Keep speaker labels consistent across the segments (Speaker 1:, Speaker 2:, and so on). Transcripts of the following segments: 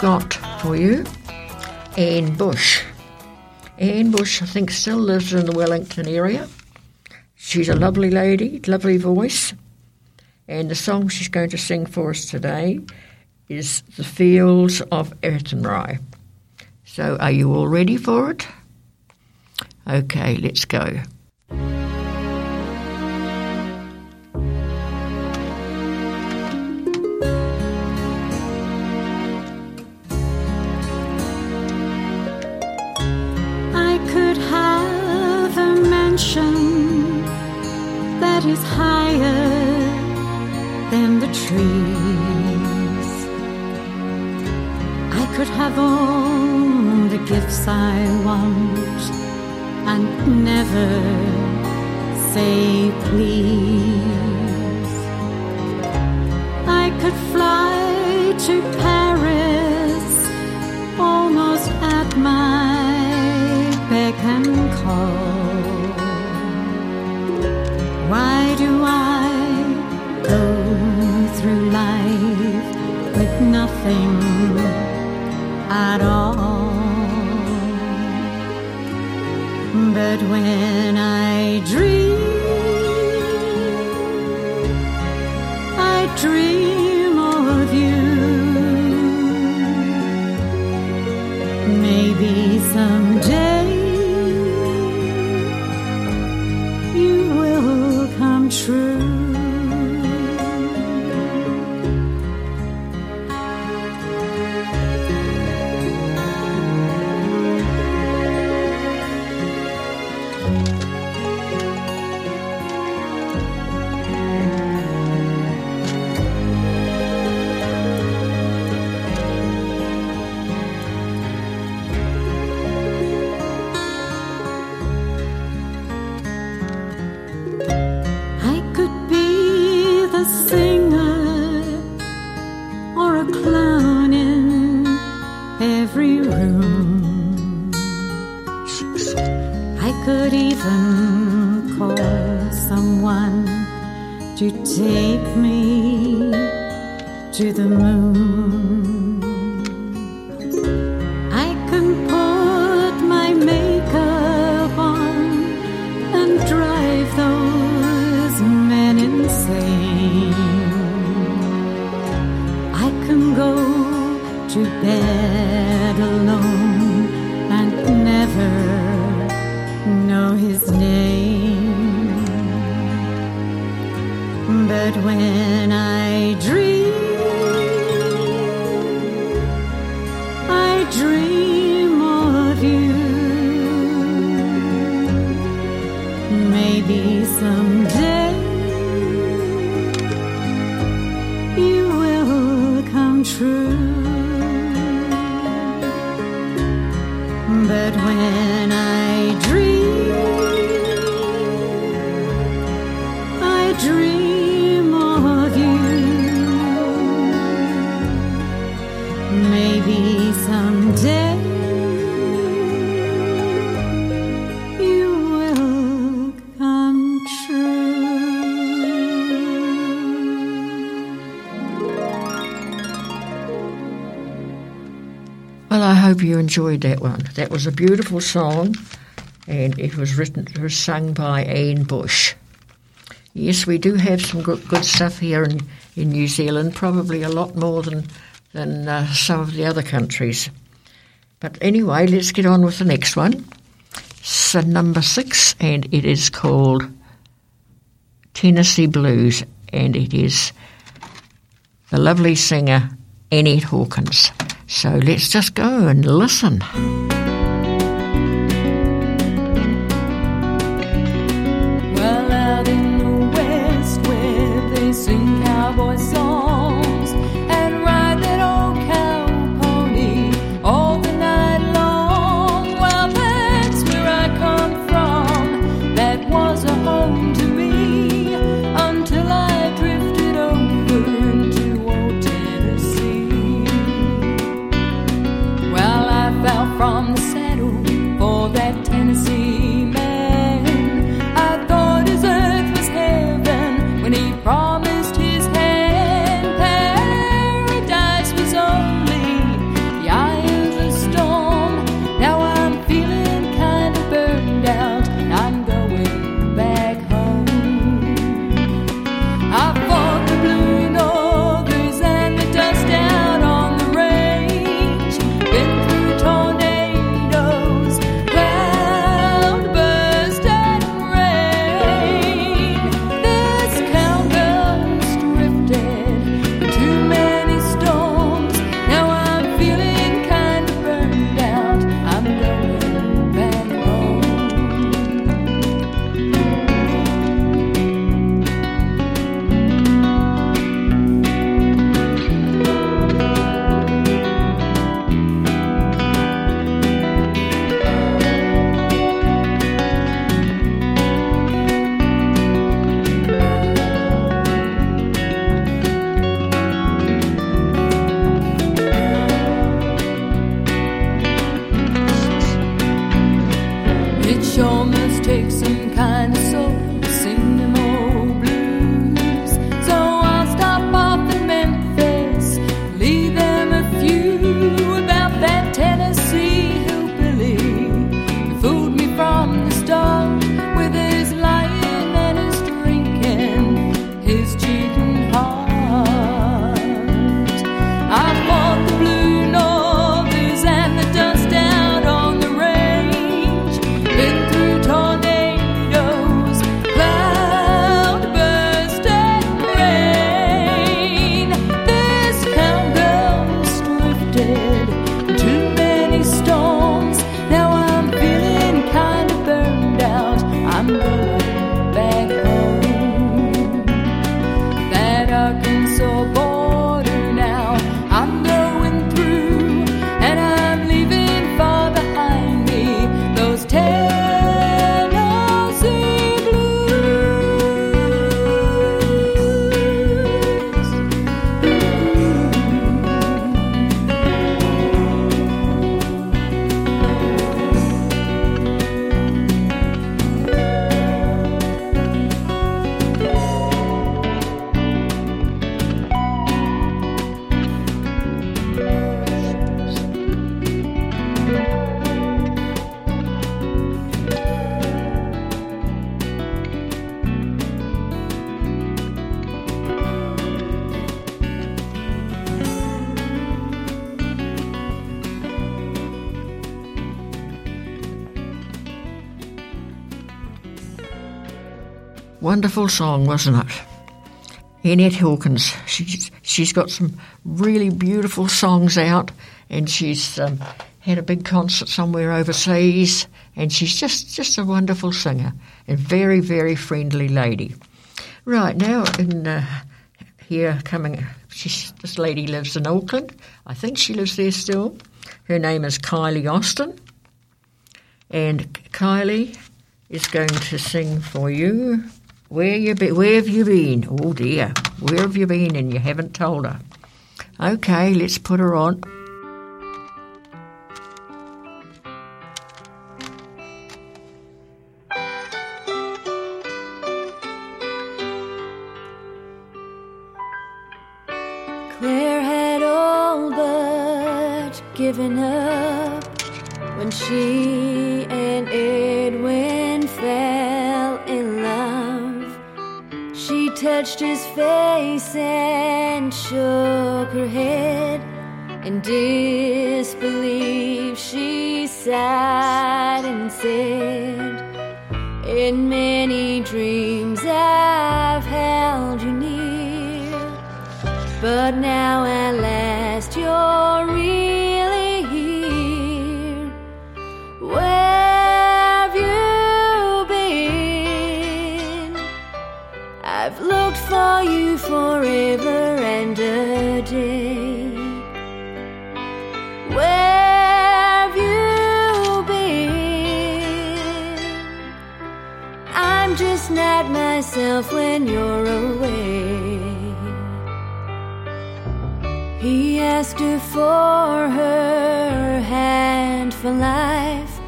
Speaker 1: Got for you Anne Bush. Anne Bush, I think, still lives in the Wellington area. She's a lovely lady, lovely voice. And the song she's going to sing for us today is The Fields of Athenry. So, are you all ready for it? Okay, let's go.
Speaker 2: Nothing at all? But when You
Speaker 1: enjoyed that one. That was a beautiful song, and it was written, it was sung by Anne Bush. Yes, we do have some good, good stuff here in, in New Zealand, probably a lot more than, than uh, some of the other countries. But anyway, let's get on with the next one. So number six, and it is called Tennessee Blues, and it is the lovely singer Annette Hawkins. So let's just go and listen.
Speaker 3: wonderful song, wasn't it? Annette Hawkins. She's, she's got some really beautiful songs out, and she's um, had a big concert somewhere overseas, and she's just, just a wonderful singer and very, very friendly lady. Right now, in uh, here coming, she's, this lady lives in Auckland. I think she lives there still. Her name is Kylie Austin, and Kylie is going to sing for you. Where you be, Where have you been? Oh dear, where have you been? And you haven't told her. Okay, let's put her on. Myself when you're away. He asked her for her hand for life,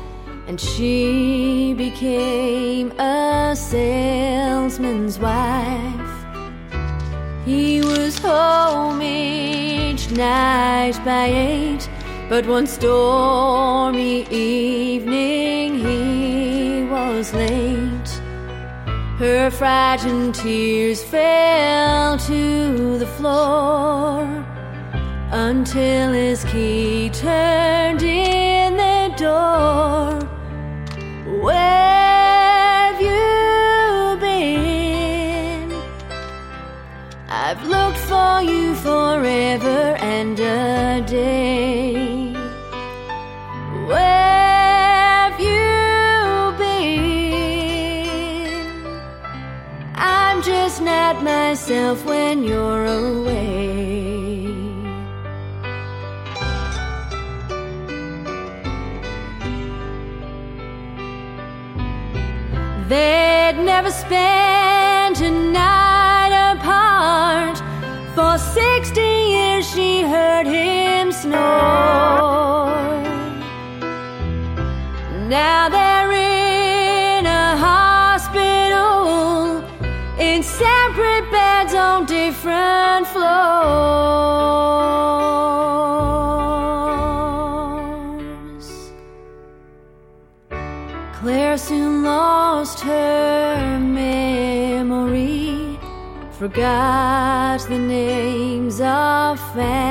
Speaker 3: and she became a salesman's wife. He was home each night by eight, but one stormy evening he was late. Her frightened tears fell to the floor until his key turned in the door. Where have you been? I've looked for you forever and a day. Just myself when you're away. They'd never spent a night apart. For sixty years she heard him snore. Now they're in separate beds on different floors. Claire soon lost her memory, forgot the names of family.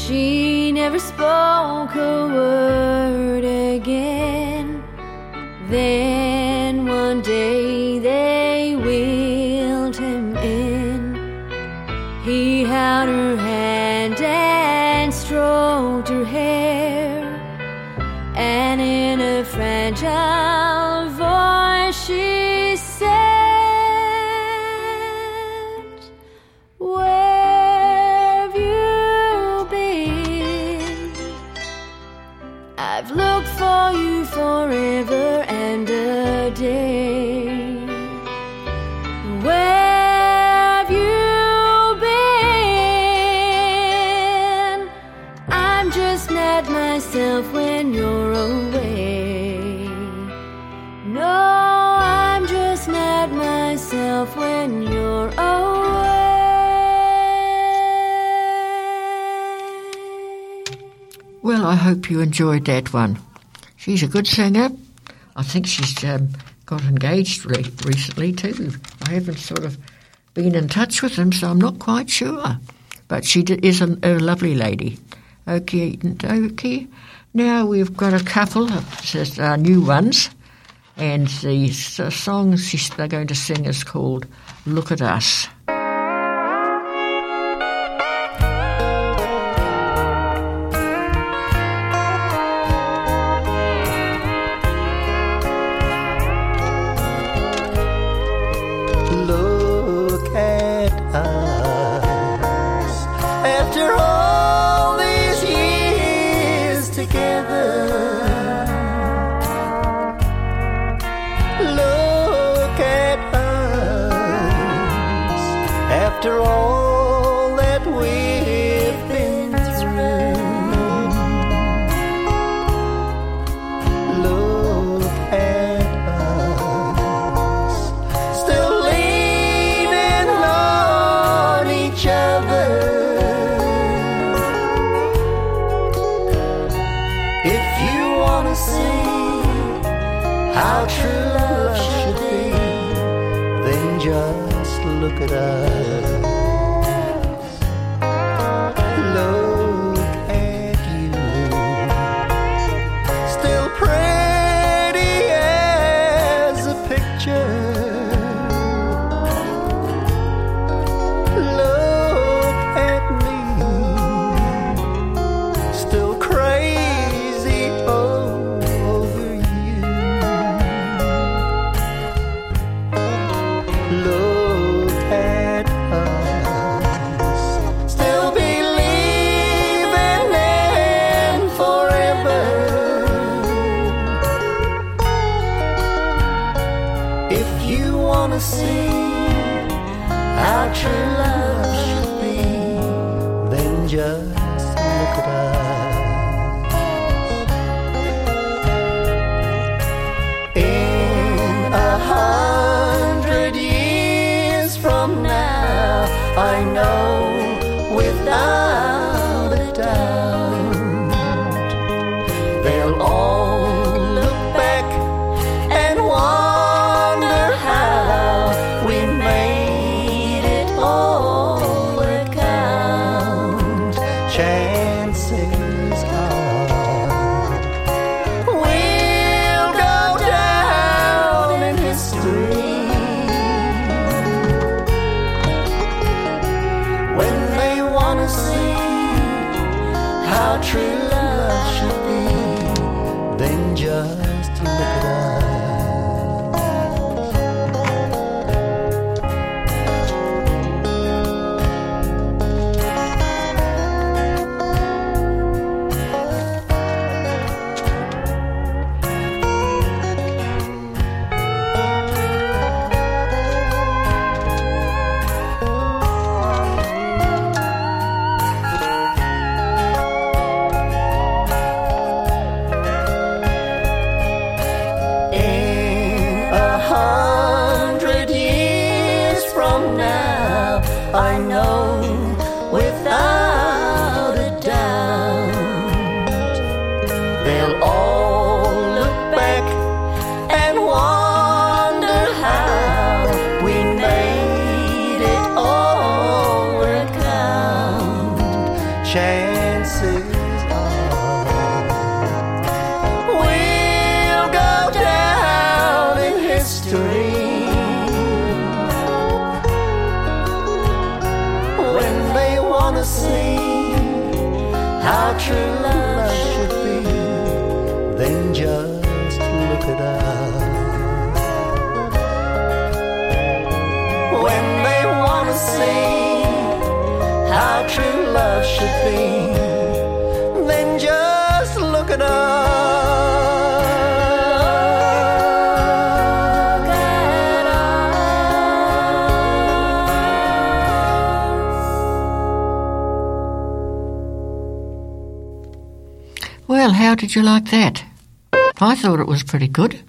Speaker 3: She never spoke a word again. Then you
Speaker 4: enjoyed that one. She's a good singer. I think she's um, got engaged re- recently too. I haven't sort of been in touch with them, so I'm not quite sure. But she d- is a, a lovely lady. Okay, okay. Now we've got a couple of uh, new ones, and the s- song she's, they're going to sing is called "Look at Us."
Speaker 5: How true love should be, then just look at us.
Speaker 4: In a hundred years from now, I know how
Speaker 1: did you like that? I thought it was pretty good.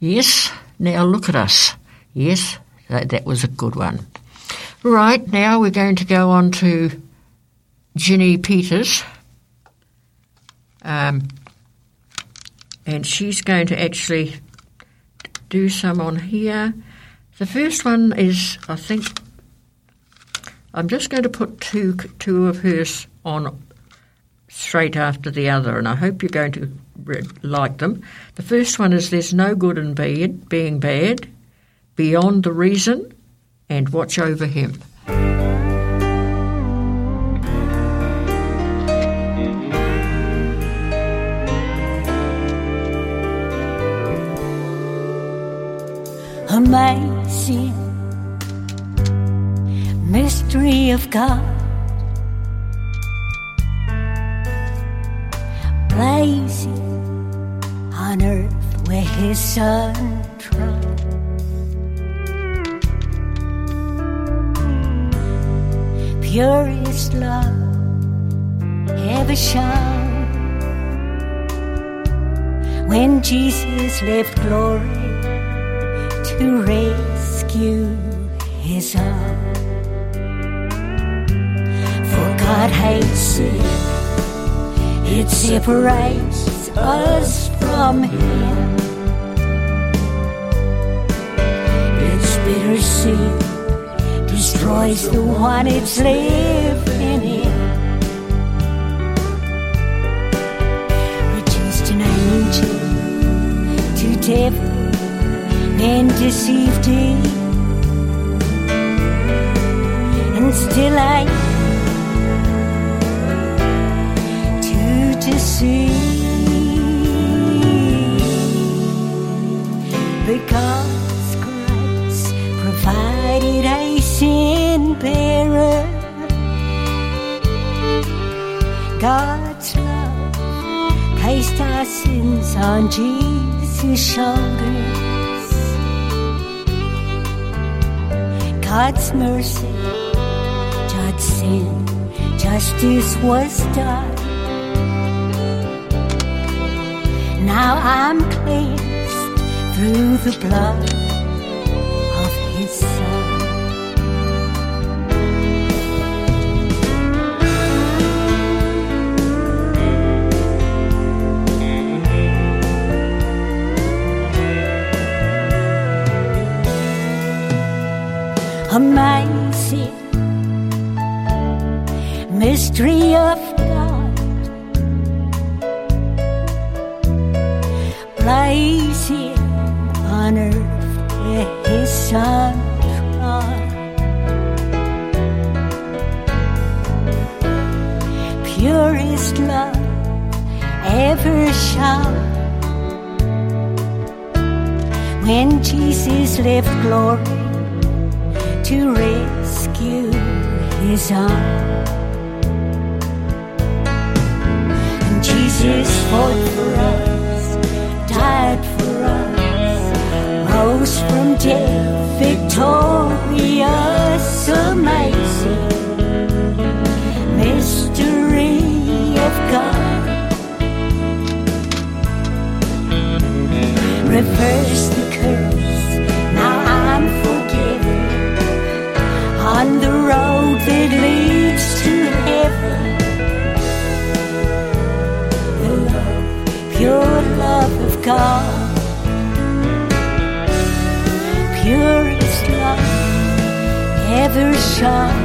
Speaker 1: Yes, now look at us. Yes, that, that was a good one. Right, now we're going to go on to Ginny Peters. Um, and she's going to actually do some on here. The first one is, I think, I'm just going to put two two of hers on straight after the other, and I hope you're going to re- like them. The first one is There's No Good in Being Bad, Beyond the Reason, and Watch Over Him.
Speaker 6: amazing mystery of God. On earth where his son trod. Purest love ever shone when Jesus left glory to rescue his own. For God hates sin, it separates us from him. Its bitter seed destroys the one it's living in. Reduced an angel to devil and deceived him. And still I deceive because Christ provided a sin bearer. God's love placed our sins on Jesus' shoulders. God's mercy, judged sin, justice was done. Now I'm cleansed through the blood of His Son. amazing mystery of Blazing on earth where His Son trod. Purest love ever shown. When Jesus left glory to rescue his own. Jesus fought for died for us, rose from death victorious, amazing mystery of God. Reverse the curse, now I'm forgiven on the road that leads to heaven. God, purest love ever shone.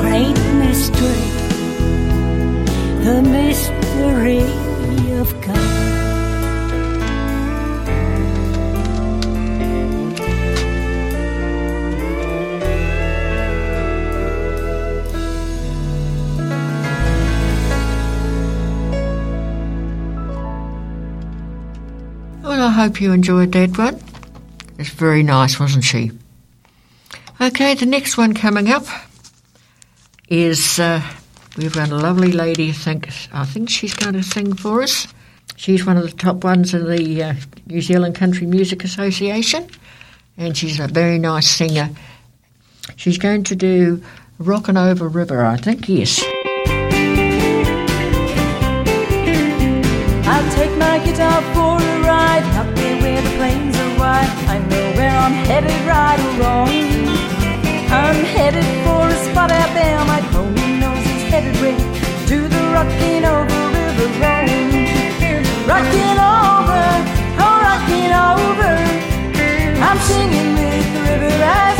Speaker 6: Great mystery, the mystery
Speaker 1: hope you enjoyed that one. It's very nice, wasn't she? Okay, the next one coming up is uh, we've got a lovely lady. I think I think she's going to sing for us. She's one of the top ones in the uh, New Zealand Country Music Association, and she's a very nice singer. She's going to do "Rockin' Over River," I think. Yes.
Speaker 7: I'll take my guitar I'm headed, right wrong. I'm headed for a spot out there. My pony knows he's headed where to the rocking over river road. Rocking over, oh rocking over. I'm singing with the river as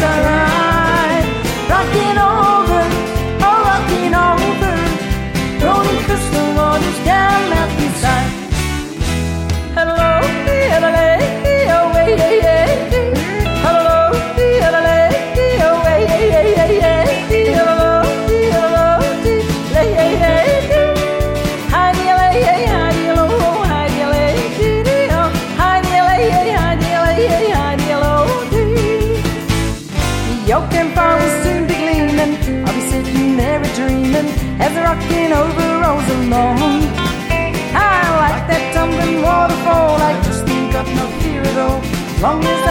Speaker 7: As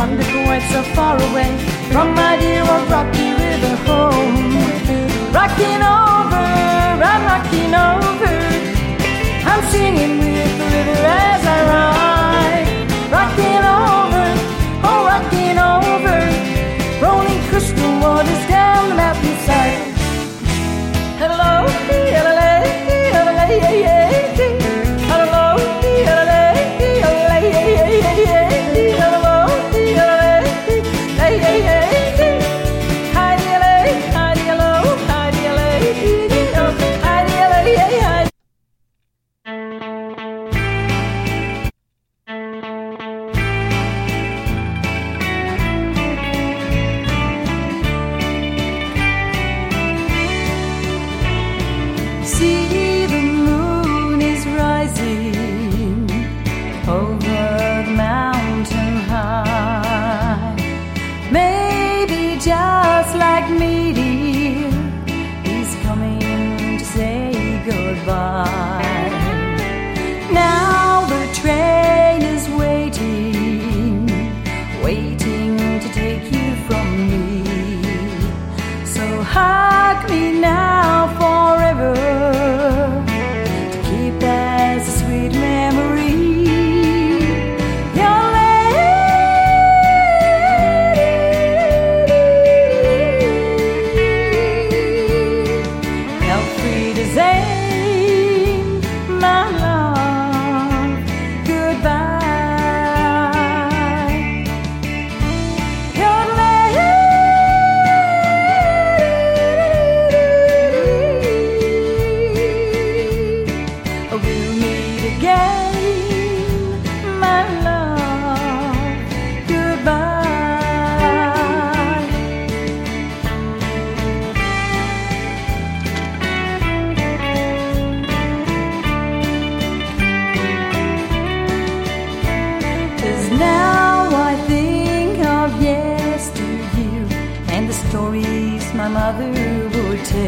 Speaker 7: wander quite so far away from my dear old Rocky River home. Rocking over, I'm rocking over. I'm singing with the river as I ride. Rocking over, oh, rocking over. Rolling crystal waters down the mountainside. Hello, hello, hello, hello, we'll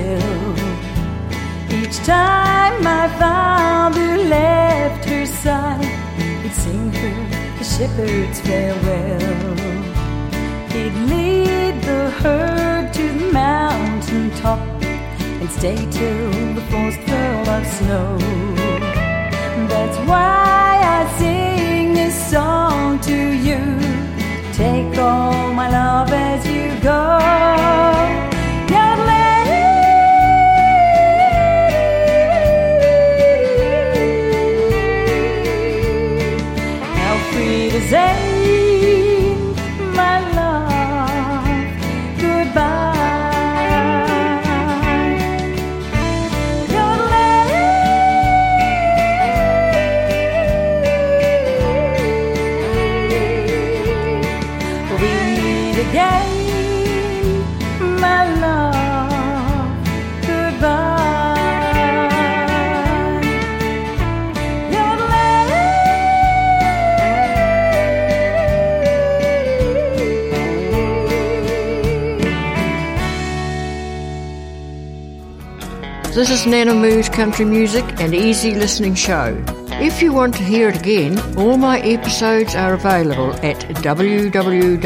Speaker 7: tell. Each time my father left her side, he'd sing her the shepherd's farewell. He'd lead the herd to the mountain top and stay till the forest fell of snow. That's why I sing this song to you. Take all my love as you go.
Speaker 1: This is Nana Moo's country music and easy listening show. If you want to hear it again, all my episodes are available at www.mpr.nz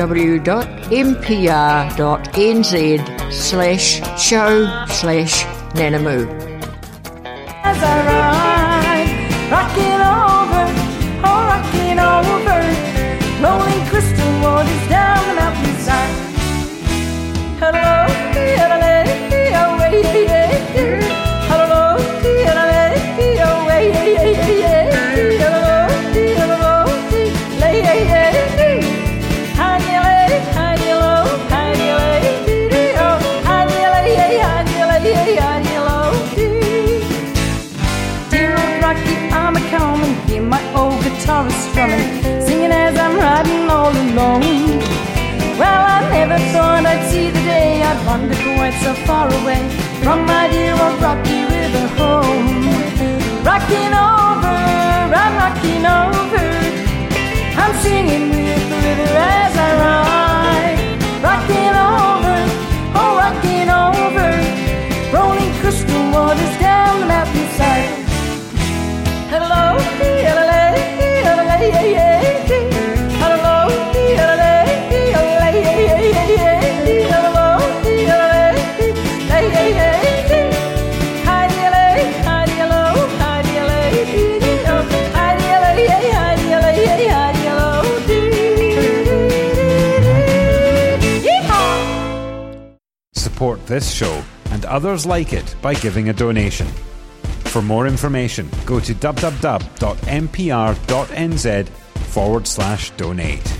Speaker 1: slash show slash nanamoo.
Speaker 7: Singing with the river as I ride.
Speaker 8: This show and others like it by giving a donation. For more information, go to www.mpr.nz forward slash donate.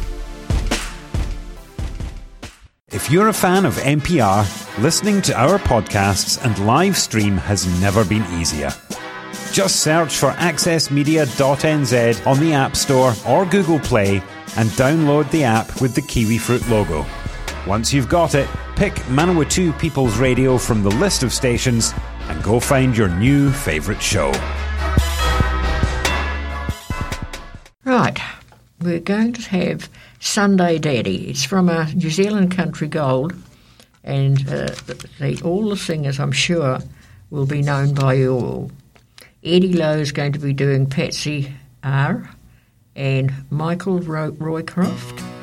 Speaker 8: If you're a fan of MPR, listening to our podcasts and live stream has never been easier. Just search for accessmedia.nz on the App Store or Google Play and download the app with the kiwi fruit logo. Once you've got it, pick Manawatu People's Radio from the list of stations and go find your new favourite show.
Speaker 1: Right, we're going to have Sunday Daddy. It's from a New Zealand Country Gold, and uh, the, all the singers, I'm sure, will be known by you all. Eddie Lowe is going to be doing Patsy R, and Michael Ro- Roycroft.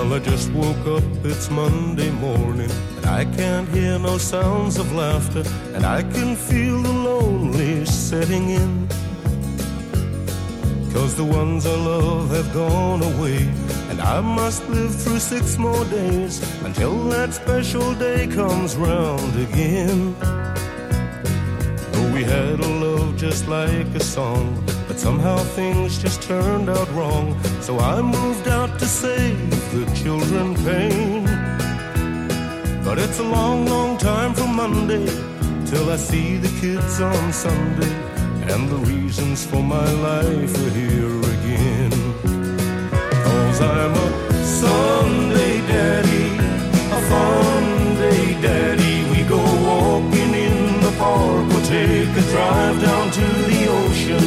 Speaker 9: Well, I just woke up, it's Monday morning, and I can't hear no sounds of laughter, and I can feel the lonely setting in. Cause the ones I love have gone away, and I must live through six more days until that special day comes round again. Though we had a love just like a song, but somehow things just turned out wrong. So I moved out to save the children pain. But it's a long, long time from Monday till I see the kids on Sunday. And the reasons for my life are here again. Cause I'm a Sunday daddy, a fun day daddy. We go walking in the park, we'll take a drive down to the ocean.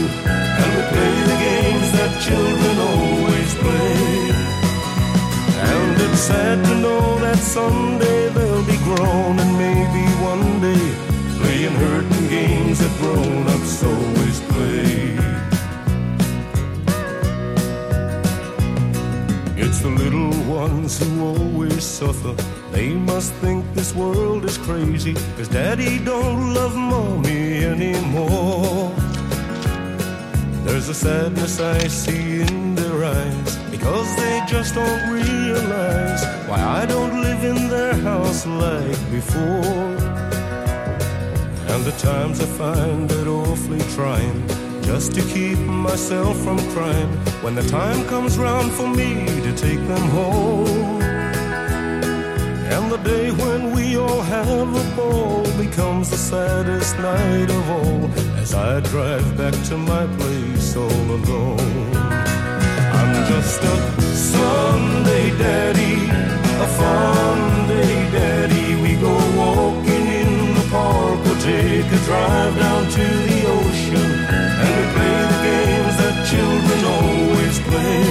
Speaker 9: And we play the games that children always play. It's sad to know that someday they'll be grown and maybe one day playing hurting games that grown ups always play. It's the little ones who always suffer. They must think this world is crazy, cause daddy don't love mommy anymore. There's a sadness I see in their eyes because they just don't realize why I don't live in their house like before. And the times I find it awfully trying just to keep myself from crying when the time comes round for me to take them home. And the day when we all have a ball becomes the saddest night of all as I drive back to my place all alone. Just a Sunday daddy, a fun day daddy. We go walking in the park, we'll take a drive down to the ocean, and we play the games that children always play.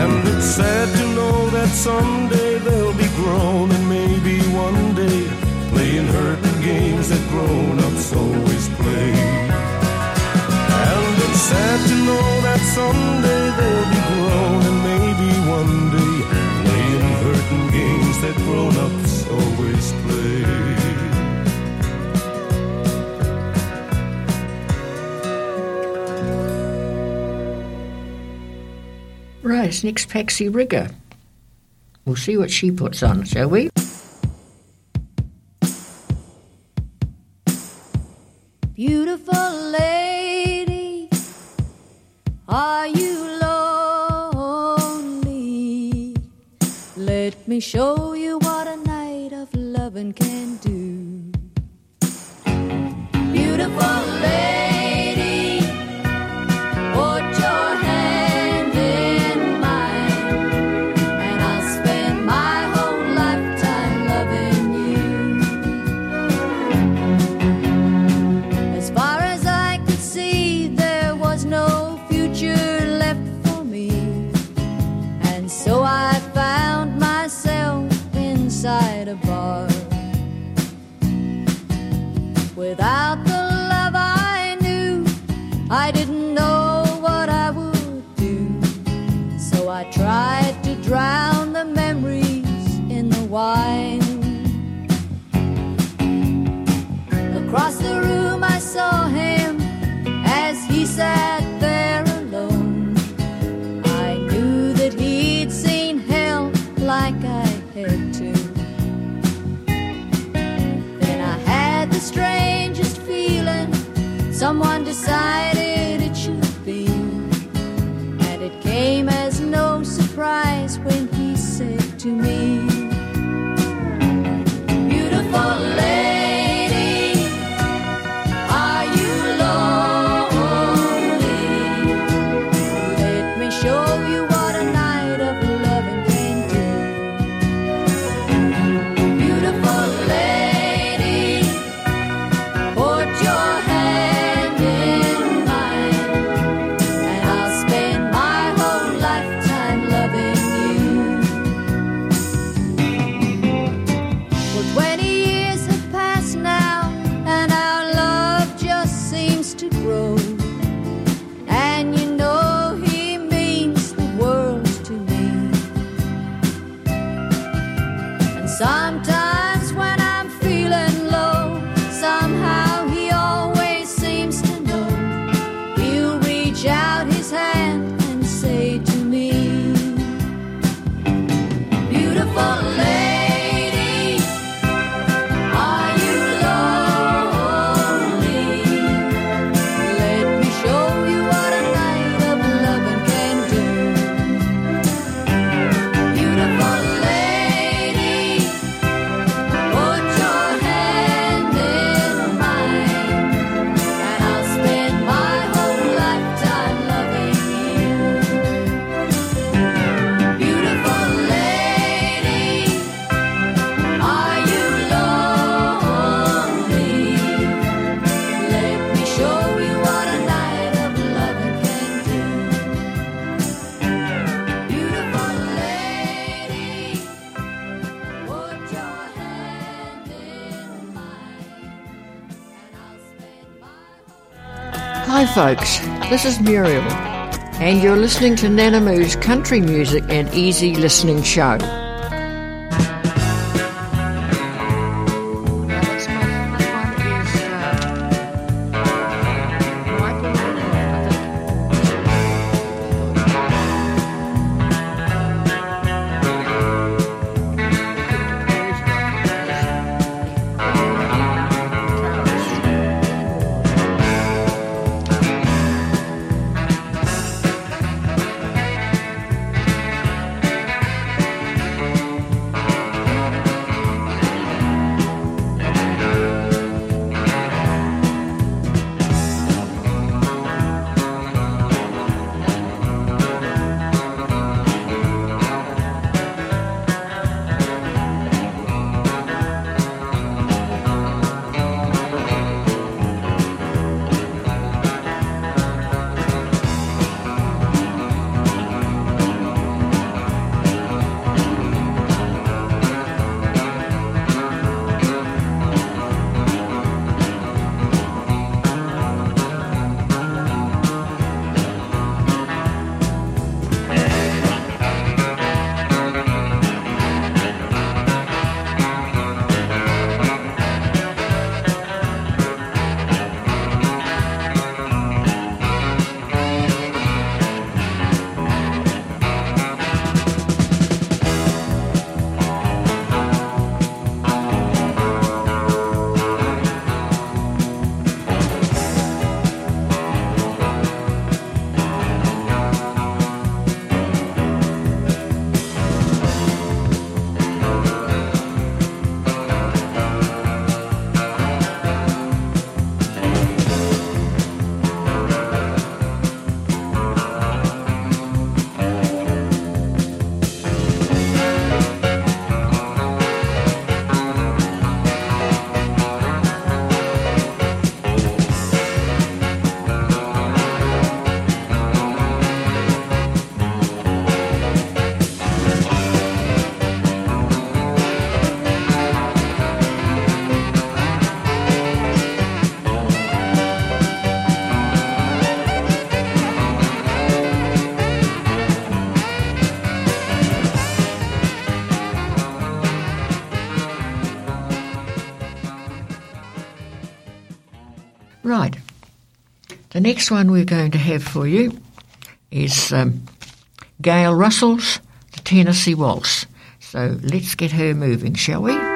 Speaker 9: And it's sad to know that someday they'll be grown and maybe one day playing hurting games that grown ups always play. And it's sad to know that someday they'll be grown and maybe one day playing games that grown ups always play.
Speaker 1: Right, next Patsy Riggir. We'll see what she puts on, shall we?
Speaker 3: Show you
Speaker 1: Hi, folks. This is Muriel, and you're listening to Nana Moo's Country Music and Easy Listening Show. Next one we're going to have for you is um, Gail Russell's The Tennessee Waltz. So let's get her moving, shall we?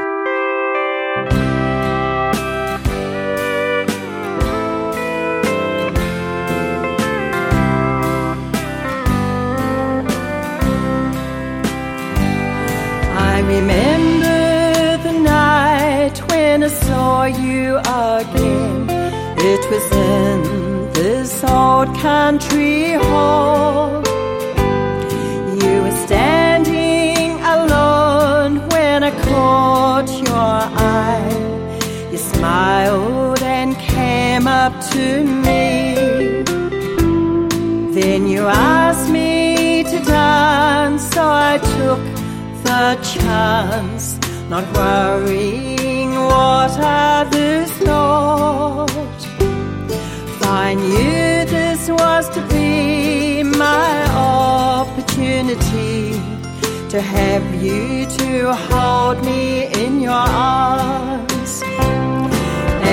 Speaker 10: Caught your eye. You smiled and came up to me. Then you asked me to dance, so I took the chance, not worrying what others thought. I knew this was to be my opportunity to have you to hold me in your arms.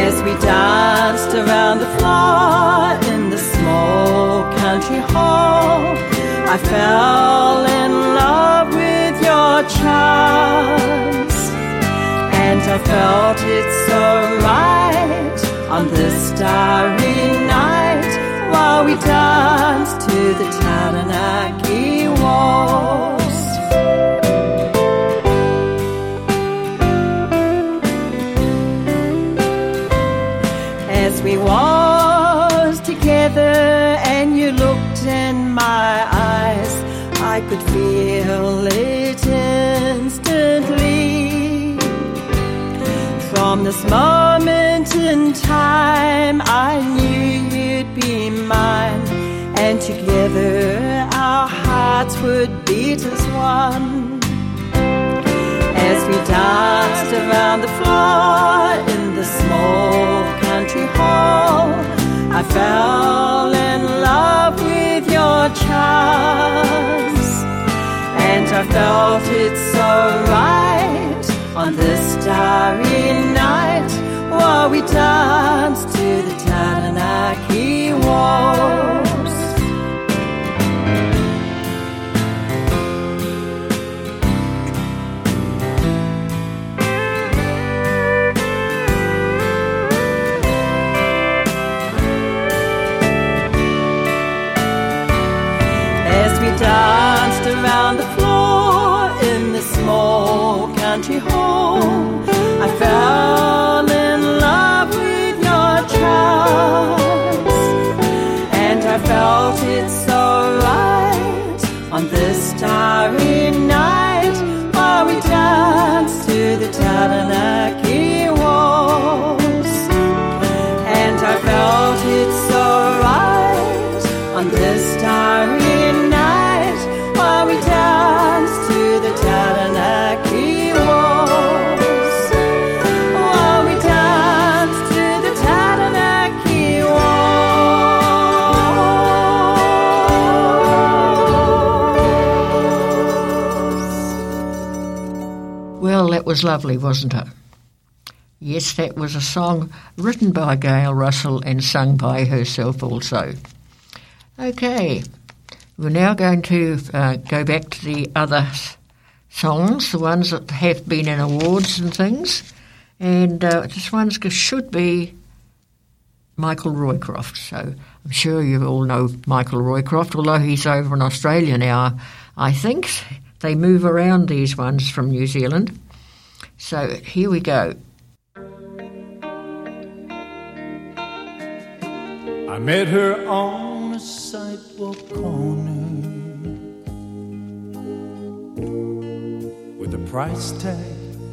Speaker 10: As we danced around the floor in the small country hall, I fell in love with your charms. And I felt it so right on this starry night while we danced to the Taranaki waltz. Feel it instantly. From this moment in time i knew you'd be mine. And together our hearts would beat as one. As we danced around the floor in the small country hall. I fell in love Felt it so right on this starry night while we danced to the Taranaki the Taranaki
Speaker 1: was lovely, wasn't it? Yes, that was a song written by Gail Russell and sung by herself also. Okay, we're now going to uh, go back to the other songs, the ones that have been in awards and things. And uh, this one should be Michael Roycroft. So I'm sure you all know Michael Roycroft, although he's over in Australia now, I think. They move around these ones from New Zealand. So here we go.
Speaker 11: I met her on a sidewalk corner with a price tag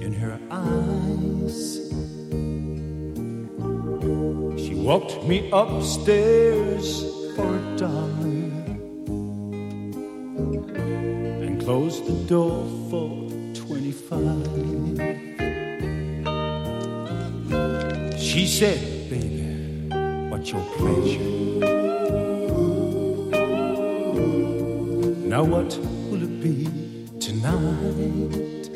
Speaker 11: in her eyes. She walked me upstairs for a dollar and closed the door for 25. She said, baby, what's your pleasure? Now what will it be tonight?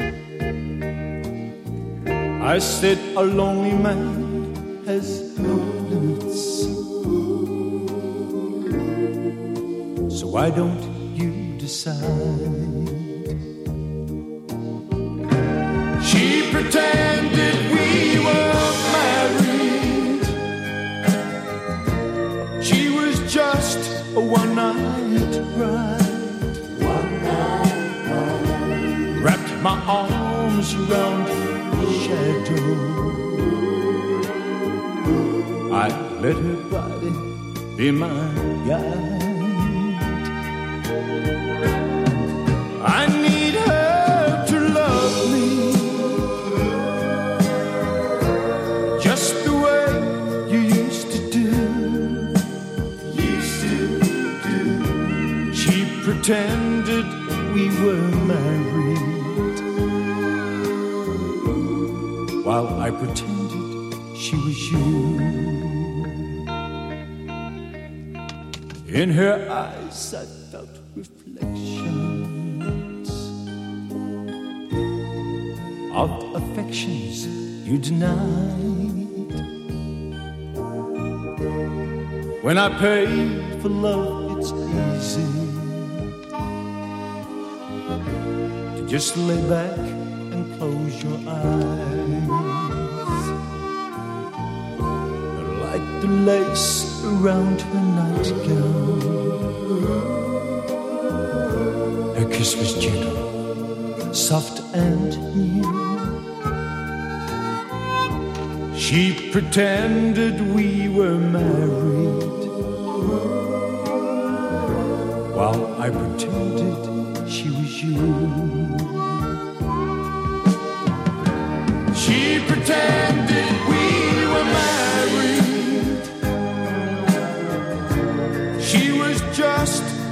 Speaker 11: I said a lonely man has no limits. So why don't you decide? Pretended we were married. She was just a one night ride. Wrapped my arms around her shadow. I let her body be my guide. I eyes, I felt reflections of affections you denied. When I pay for love, it's easy to just lay back and close your eyes. Like the lace around her nightgown, her kiss was gentle, soft and new. She pretended we were married while I pretended she was you.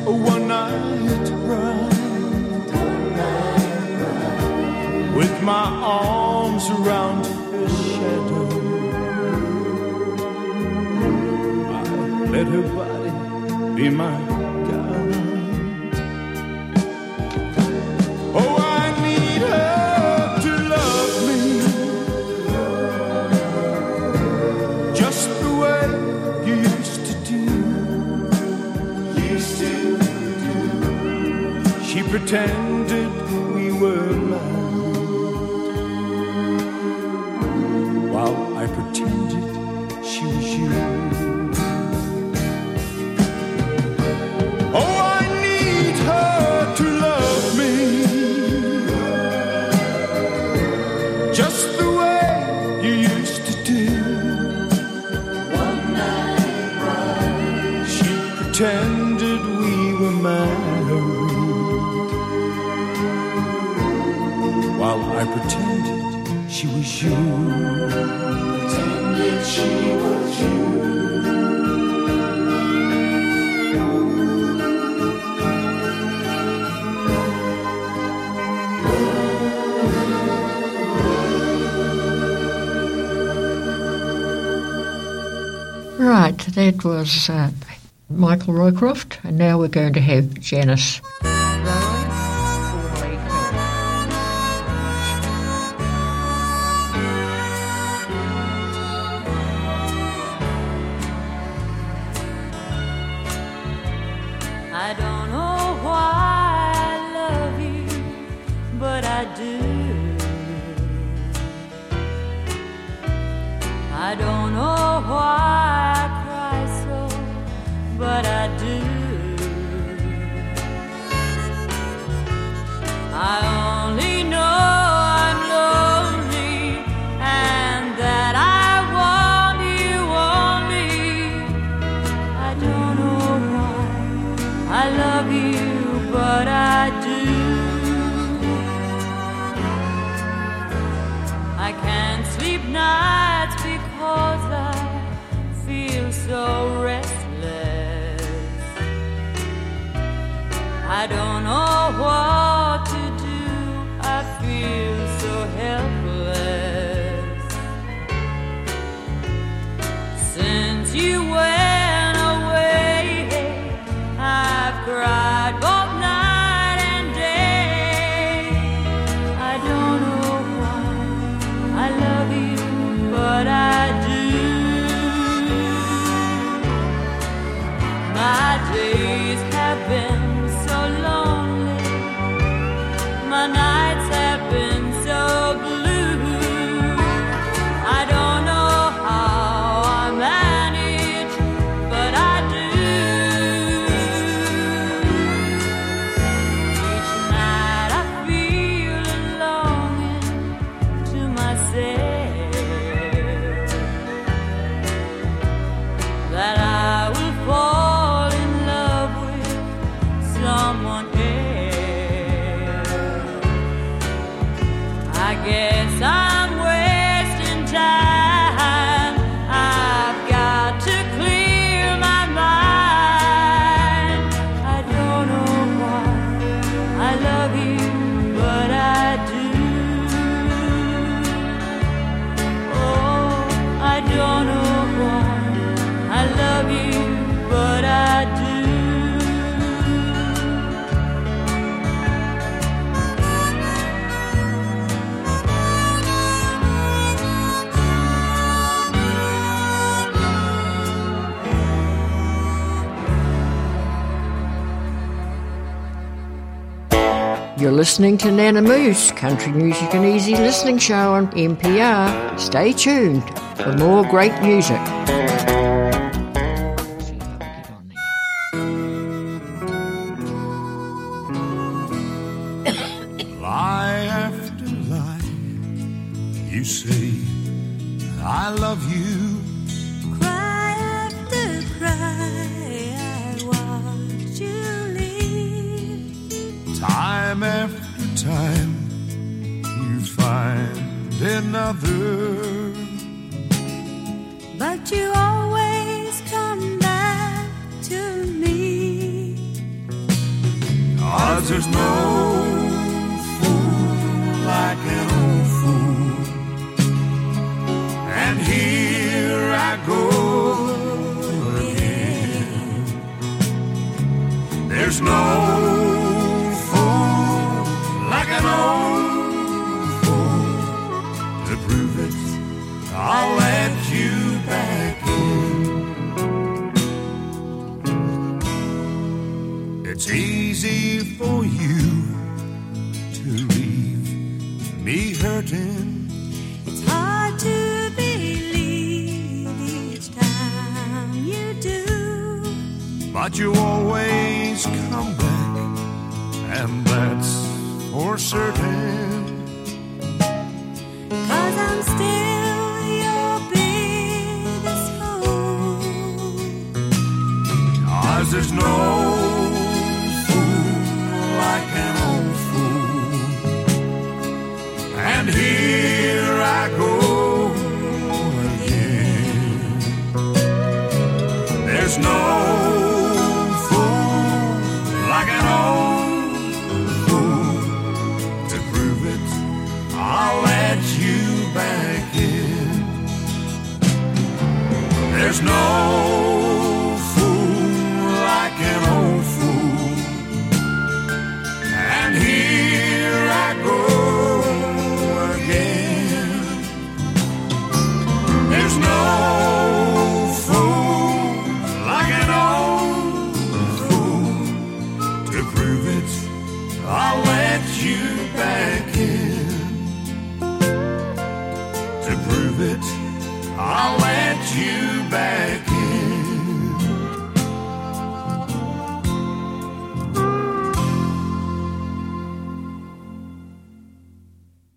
Speaker 11: a one night ride with my arms around her shadow. I let her body be mine. pretended
Speaker 1: that was uh, Michael Roycroft, and now we're going to have Janice. listening to Nana Moo's, Country Music and Easy Listening Show on MPR. Stay tuned for more great music.
Speaker 9: It's easy for you to leave me hurting.
Speaker 2: It's hard to believe each time you do.
Speaker 9: But you always come back, and that's for certain.
Speaker 2: Cause I'm still your biggest fool.
Speaker 9: Cause there's no